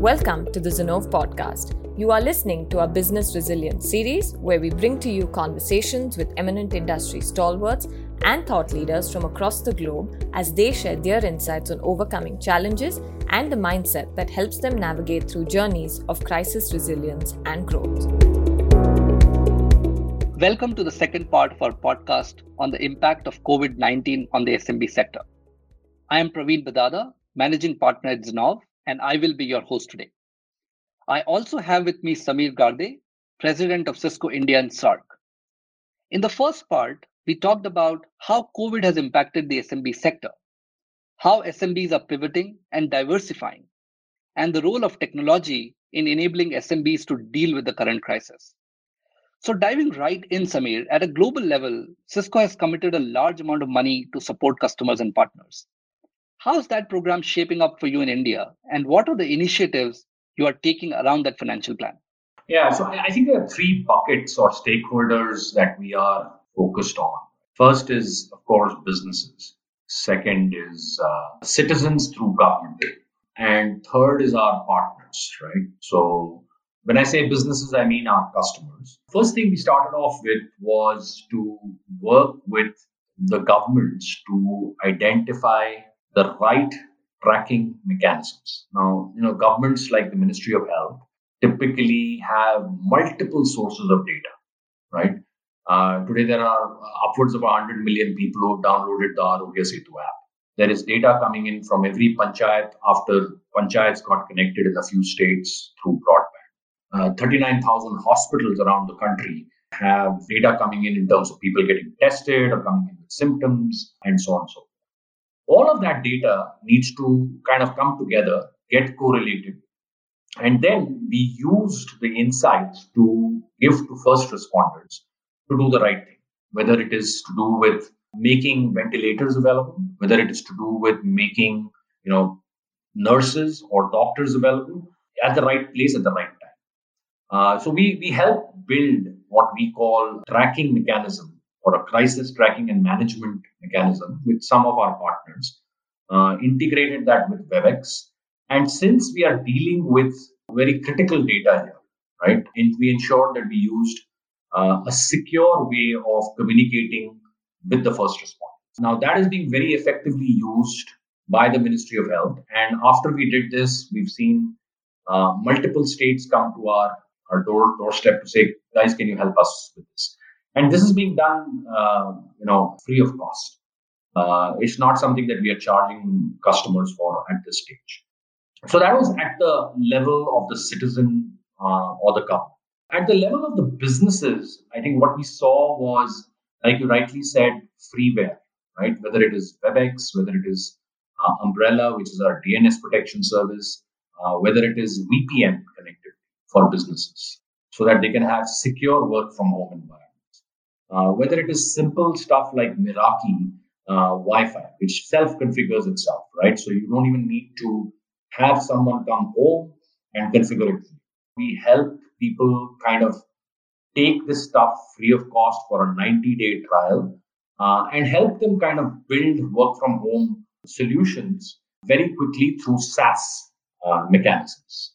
Welcome to the Zinnov podcast. You are listening to our Business Resilience series, where we bring to you conversations with eminent industry stalwarts and thought leaders from across the globe as they share their insights on overcoming challenges and the mindset that helps them navigate through journeys of crisis resilience and growth. Welcome to the second part of our podcast on the impact of COVID 19 on the SMB sector. I am Praveen Bhadada, managing partner at Zinnov, and I will be your host today. I also have with me Sameer Garde, president of Cisco India and SAARC. In the first part, we talked about how COVID has impacted the SMB sector, how SMBs are pivoting and diversifying, and the role of technology in enabling SMBs to deal with the current crisis. So, diving right in, Samir, at a global level, Cisco has committed a large amount of money to support customers and partners. How's that program shaping up for you in India? And what are the initiatives you are taking around that financial plan? Yeah, so I think there are three buckets or stakeholders that we are focused on. First is, of course, businesses. Second is uh, citizens through government. And third is our partners, right? So when I say businesses, I mean our customers. First thing we started off with was to work with the governments to identify the right tracking mechanisms. Now, you know, governments like the Ministry of Health typically have multiple sources of data, right? Uh, today, there are upwards of 100 million people who have downloaded the Aarogya Setu app. There is data coming in from every panchayat after panchayats got connected in a few states through broadband. Uh, 39,000 hospitals around the country have data coming in in terms of people getting tested or coming in with symptoms and so on and so forth all of that data needs to kind of come together, get correlated. And then we used the insights to give to first responders to do the right thing, whether it is to do with making ventilators available, whether it is to do with making, you know, nurses or doctors available at the right place at the right time. Uh, so we, we help build what we call tracking mechanism or a crisis tracking and management mechanism with some of our partners, uh, integrated that with WebEx. And since we are dealing with very critical data here, right, and we ensured that we used uh, a secure way of communicating with the first responders. Now, that is being very effectively used by the Ministry of Health. And after we did this, we've seen uh, multiple states come to our, our door doorstep to say, guys, can you help us with this? And this is being done uh, you know free of cost. Uh, it's not something that we are charging customers for at this stage. So that was at the level of the citizen uh, or the government at the level of the businesses i think what we saw was like you rightly said freeware right? Whether it is webex whether it is uh, umbrella which is our dns protection service uh, whether it is vpn connected for businesses so that they can have secure work from home environment uh, whether it is simple stuff like Meraki uh, Wi-Fi, which self-configures itself, right? So you don't even need to have someone come home and configure it. We help people kind of take this stuff free of cost for a 90-day trial uh, and help them kind of build work from home solutions very quickly through SaaS uh, mechanisms.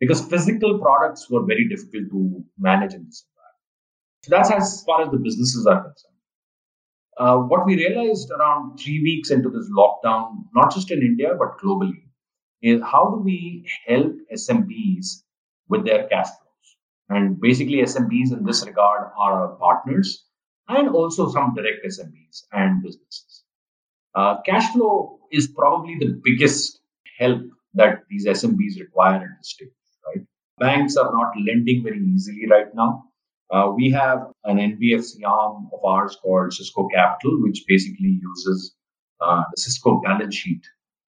Because physical products were very difficult to manage in this so that's as far as the businesses are concerned. Uh, what we realized around three weeks into this lockdown, not just in India, but globally, is how do we help SMBs with their cash flows? And basically, SMBs in this regard are our partners and also some direct SMBs and businesses. Uh, cash flow is probably the biggest help that these SMBs require at this stage, right? Banks are not lending very easily right now. Uh, we have an NBFC arm of ours called Cisco Capital, which basically uses uh, the Cisco balance sheet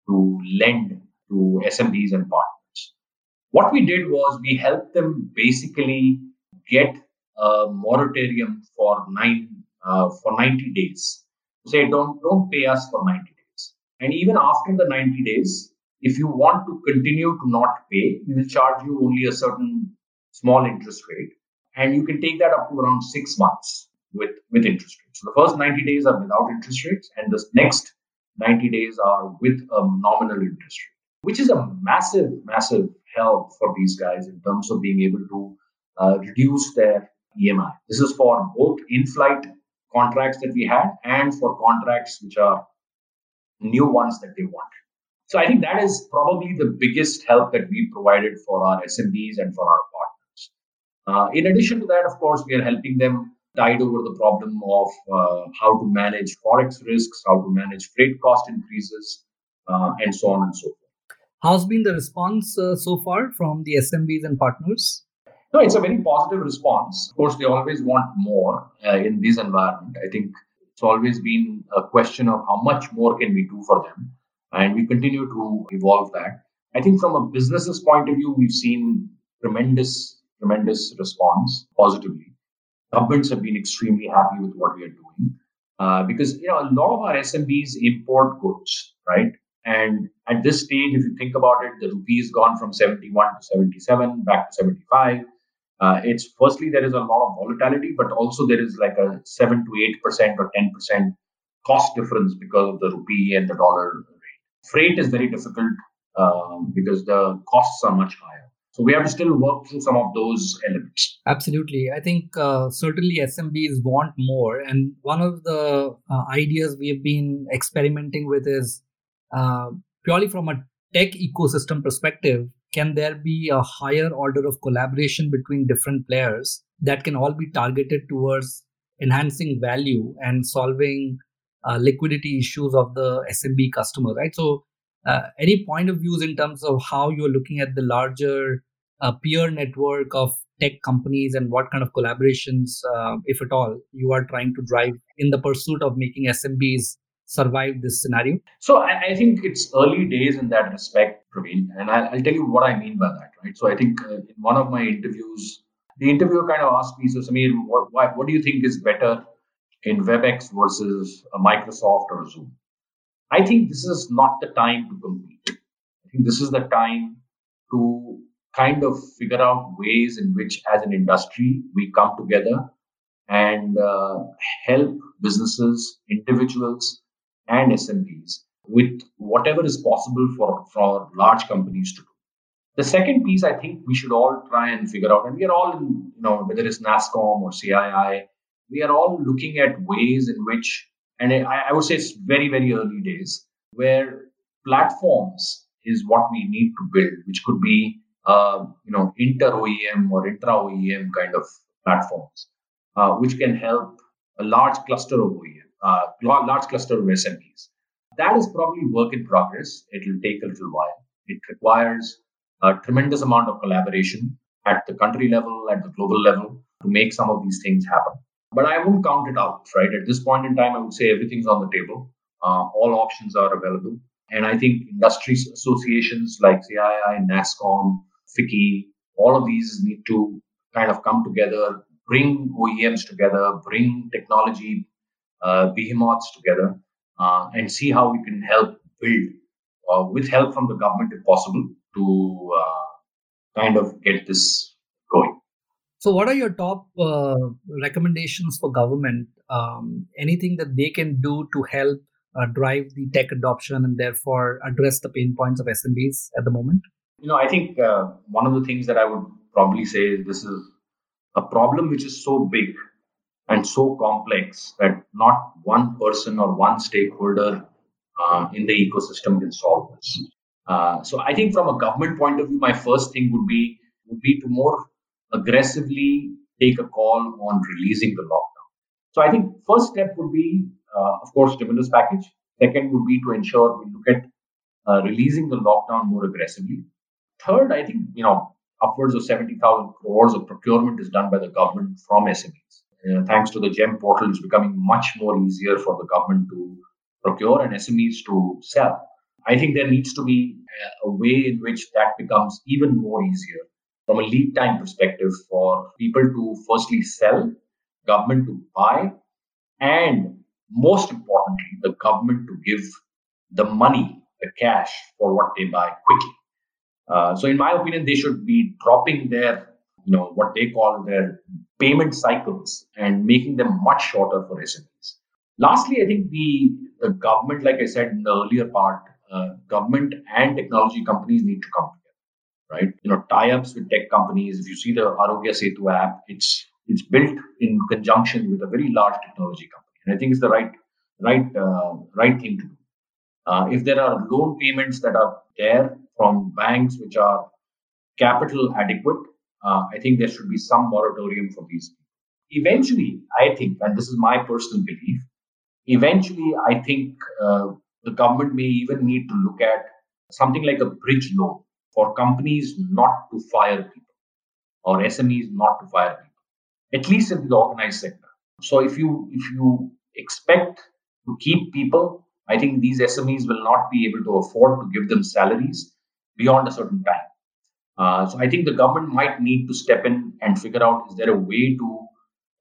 to lend to SMBs and partners. What we did was we helped them basically get a moratorium for nine uh, for 90 days. Say don't don't pay us for 90 days, and even after the 90 days, if you want to continue to not pay, we will charge you only a certain small interest rate and you can take that up to around six months with with interest rates. So the first 90 days are without interest rates, and the next 90 days are with a nominal interest rate. which is a massive, massive help for these guys in terms of being able to uh, reduce their EMI. This is for both in flight contracts that we had and for contracts which are new ones that they want. So I think that is probably the biggest help that we provided for our SMBs and for our. Uh, in addition to that, of course, we are helping them tide over the problem of uh, how to manage forex risks, how to manage freight cost increases, uh, and so on and so forth. How's been the response uh, so far from the SMBs and partners? No, it's a very positive response. Of course, they always want more uh, in this environment. I think it's always been a question of how much more can we do for them, and we continue to evolve that. I think from a business's point of view, we've seen tremendous, tremendous response positively. Governments have been extremely happy with what we are doing uh, because you know a lot of our SMBs import goods, right? And at this stage, if you think about it, the rupee has gone from 71 to 77, back to 75 uh, it's firstly there is a lot of volatility, but also there is like a seven to eight percent or ten percent cost difference because of the rupee and the dollar rate. Freight is very difficult um, because the costs are much higher. So we have to still work through some of those elements. Absolutely, I think uh, certainly SMBs want more, and one of the uh, ideas we have been experimenting with is uh, purely from a tech ecosystem perspective can there be a higher order of collaboration between different players that can all be targeted towards enhancing value and solving uh, liquidity issues of the SMB customer, right? So, uh, any point of views in terms of how you're looking at the larger uh, peer network of tech companies and what kind of collaborations, uh, if at all, you are trying to drive in the pursuit of making SMBs survive this scenario? So I, I, think it's early days in that respect, Praveen, and I'll, I'll, tell you what I mean by that. Right. So I think uh, in one of my interviews, the interviewer kind of asked me, "So Sameer, what, why, what do you think is better in WebEx versus a Microsoft or Zoom?" I think this is not the time to compete. I think this is the time to kind of figure out ways in which, as an industry, we come together and uh, help businesses, individuals and SMBs with whatever is possible for, for large companies to do. The second piece, I think we should all try and figure out, and we are all, in, you know, whether it's NASSCOM or CII, we are all looking at ways in which, and I, I would say it's very, very early days, where platforms is what we need to build, which could be, uh, you know, inter OEM or intra OEM kind of platforms, uh, which can help a large cluster of OEM uh, large cluster of SMEs. That is probably work in progress. It will take a little while. It requires a tremendous amount of collaboration at the country level, at the global level to make some of these things happen. But I won't count it out, right? At this point in time, I would say everything's on the table. Uh, all options are available. And I think industry associations like CII, NASSCOM, FICCI, all of these need to kind of come together, bring OEMs together, bring technology uh, behemoths together uh, and see how we can help build, uh, with help from the government if possible, to kind of get this going. So, what are your top uh, recommendations for government? Um, anything that they can do to help uh, drive the tech adoption and therefore address the pain points of SMBs at the moment? You know, I think uh, one of the things that I would probably say is this is a problem which is so big and so complex that not one person or one stakeholder uh, in the ecosystem can solve this. Uh, so I think from a government point of view, my first thing would be would be to more aggressively take a call on releasing the lockdown. So I think first step would be, uh, of course, stimulus package. Second would be to ensure we look at uh, releasing the lockdown more aggressively. Third, I think you know upwards of seventy thousand crores of procurement is done by the government from SMEs uh, thanks to the GeM portal, it's becoming much more easier for the government to procure and SMEs to sell. I think there needs to be a way in which that becomes even more easier from a lead time perspective for people to firstly sell, government to buy, and most importantly, the government to give the money, the cash for what they buy quickly. Uh, so, in my opinion, they should be dropping their you know what they call their payment cycles and making them much shorter for SMEs. Lastly, I think the the government, like I said in the earlier part, uh, government and technology companies need to come right? You know, tie-ups with tech companies. If you see the Aarogya Setu app, it's it's built in conjunction with a very large technology company, and I think it's the right right uh, right thing to do. Uh, if there are loan payments that are there from banks which are capital adequate, uh, I think there should be some moratorium for these. Eventually, I think, and this is my personal belief, eventually, I think uh, the government may even need to look at something like a bridge loan for companies not to fire people or SMEs not to fire people, at least in the organized sector. So if you if you expect to keep people, I think these SMEs will not be able to afford to give them salaries beyond a certain time. Uh, so I think the government might need to step in and figure out is there a way to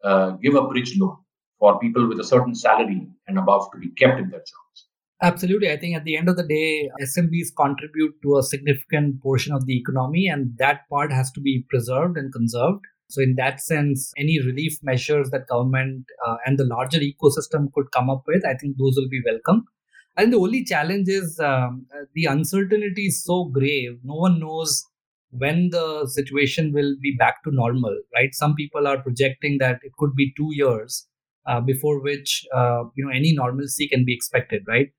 uh, give a bridge loan for people with a certain salary and above to be kept in their jobs. Absolutely. I think at the end of the day, SMBs contribute to a significant portion of the economy, and that part has to be preserved and conserved. So, in that sense, any relief measures that government uh, and the larger ecosystem could come up with, I think those will be welcome. And the only challenge is um, the uncertainty is so grave. No one knows when the situation will be back to normal, right? Some people are projecting that it could be two years uh, before which uh, you know any normalcy can be expected, right?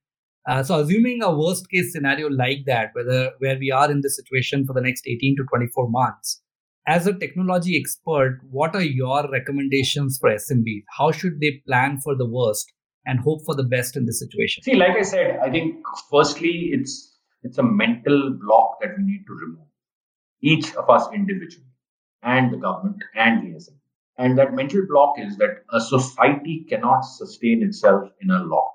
Uh, so, assuming a worst case scenario like that, whether where we are in this situation for the next 18 to 24 months, as a technology expert, what are your recommendations for SMBs? How should they plan for the worst and hope for the best in this situation? See, like I said, I think firstly, it's it's a mental block that we need to remove, each of us individually, and the government and the SMB. And that mental block is that a society cannot sustain itself in a lockdown,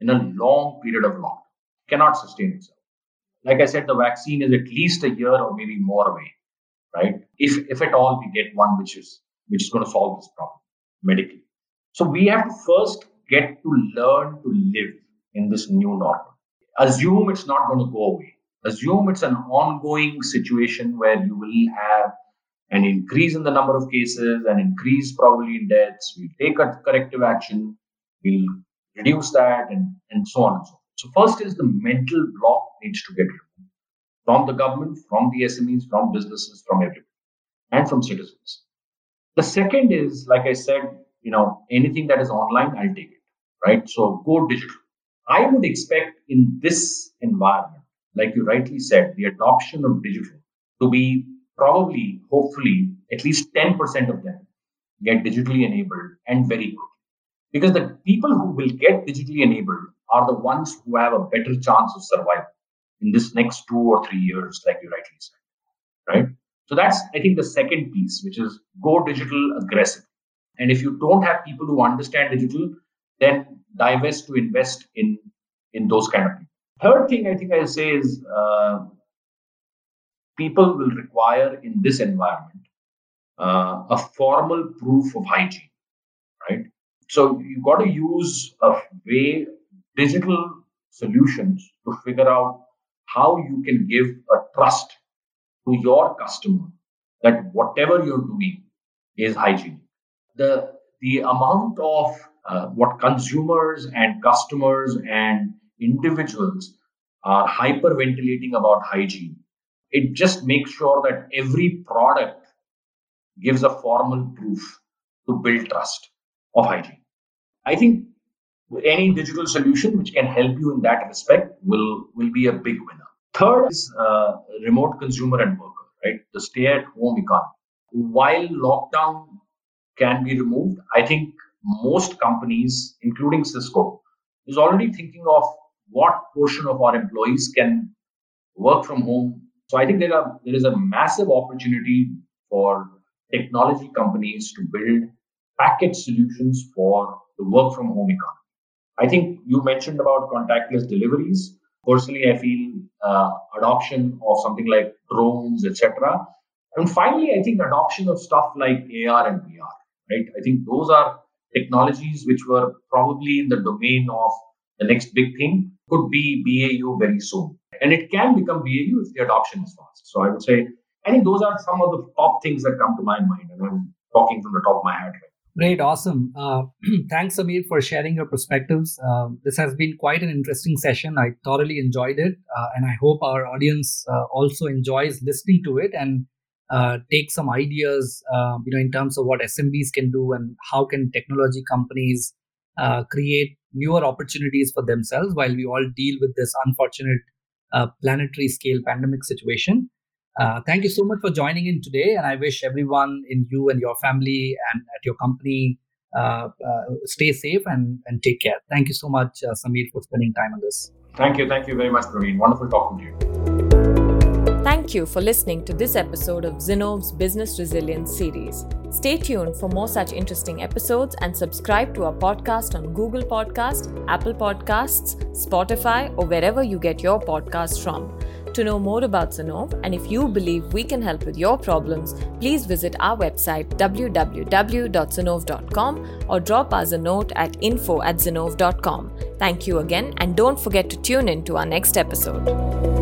in a long period of lockdown, cannot sustain itself. Like I said, the vaccine is at least a year or maybe more away right? If if at all we get one which is which is going to solve this problem medically. So we have to first get to learn to live in this new normal. Assume it's not going to go away. Assume it's an ongoing situation where you will have an increase in the number of cases, an increase probably in deaths. We take a corrective action. We'll reduce that and, and so on and so on. So first is the mental block needs to get removed from the government, from the SMEs, from businesses, from everybody, and from citizens. The second is, like I said, you know, anything that is online, I'll take it, right? So go digital. I would expect in this environment, like you rightly said, the adoption of digital to be probably, hopefully, at least 10% of them get digitally enabled and very quickly. Because the people who will get digitally enabled are the ones who have a better chance of survival in this next two or three years, like you rightly said, right? So that's, I think, the second piece, which is go digital aggressive. And if you don't have people who understand digital, then divest to invest in in those kind of people. Third thing I think I'll say is uh, people will require in this environment uh, a formal proof of hygiene, right? So you've got to use a way digital solutions to figure out how you can give a trust to your customer that whatever you're doing is hygienic. The, the amount of uh, what consumers and customers and individuals are hyperventilating about hygiene, it just makes sure that every product gives a formal proof to build trust of hygiene. I think any digital solution which can help you in that respect will will be a big winner. Third is uh, remote consumer and worker, right? The stay-at-home economy. While lockdown can be removed, I think most companies, including Cisco, is already thinking of what portion of our employees can work from home. So I think there are there is a massive opportunity for technology companies to build package solutions for the work from home economy. I think you mentioned about contactless deliveries. Personally, I feel uh, adoption of something like drones, etc. And finally, I think adoption of stuff like AR and VR. Right? I think those are technologies which were probably in the domain of the next big thing. Could be BAU very soon, and it can become BAU if the adoption is fast. So I would say I think those are some of the top things that come to my mind, and I'm talking from the top of my head. Right Great, awesome. Uh, thanks, Sameer, for sharing your perspectives. Uh, this has been quite an interesting session. I thoroughly enjoyed it, uh, and I hope our audience uh, also enjoys listening to it and uh, take some ideas, uh, you know, in terms of what SMBs can do and how can technology companies create newer opportunities for themselves while we all deal with this unfortunate planetary scale pandemic situation. Uh, thank you so much for joining in today, and I wish everyone in you and your family and at your company uh, uh, stay safe and, and take care. Thank you so much, uh, Sameer, for spending time on this. Thank you. Thank you very much, Praveen. Wonderful talking to you. Thank you for listening to this episode of Zinnov's Business Resilience series. Stay tuned for more such interesting episodes and subscribe to our podcast on Google Podcast, Apple Podcasts, Spotify, or wherever you get your podcasts from. To know more about Zinnove and if you believe we can help with your problems, please visit our website www.zinnov.com or drop us a note at info at. Thank you again and don't forget to tune in to our next episode.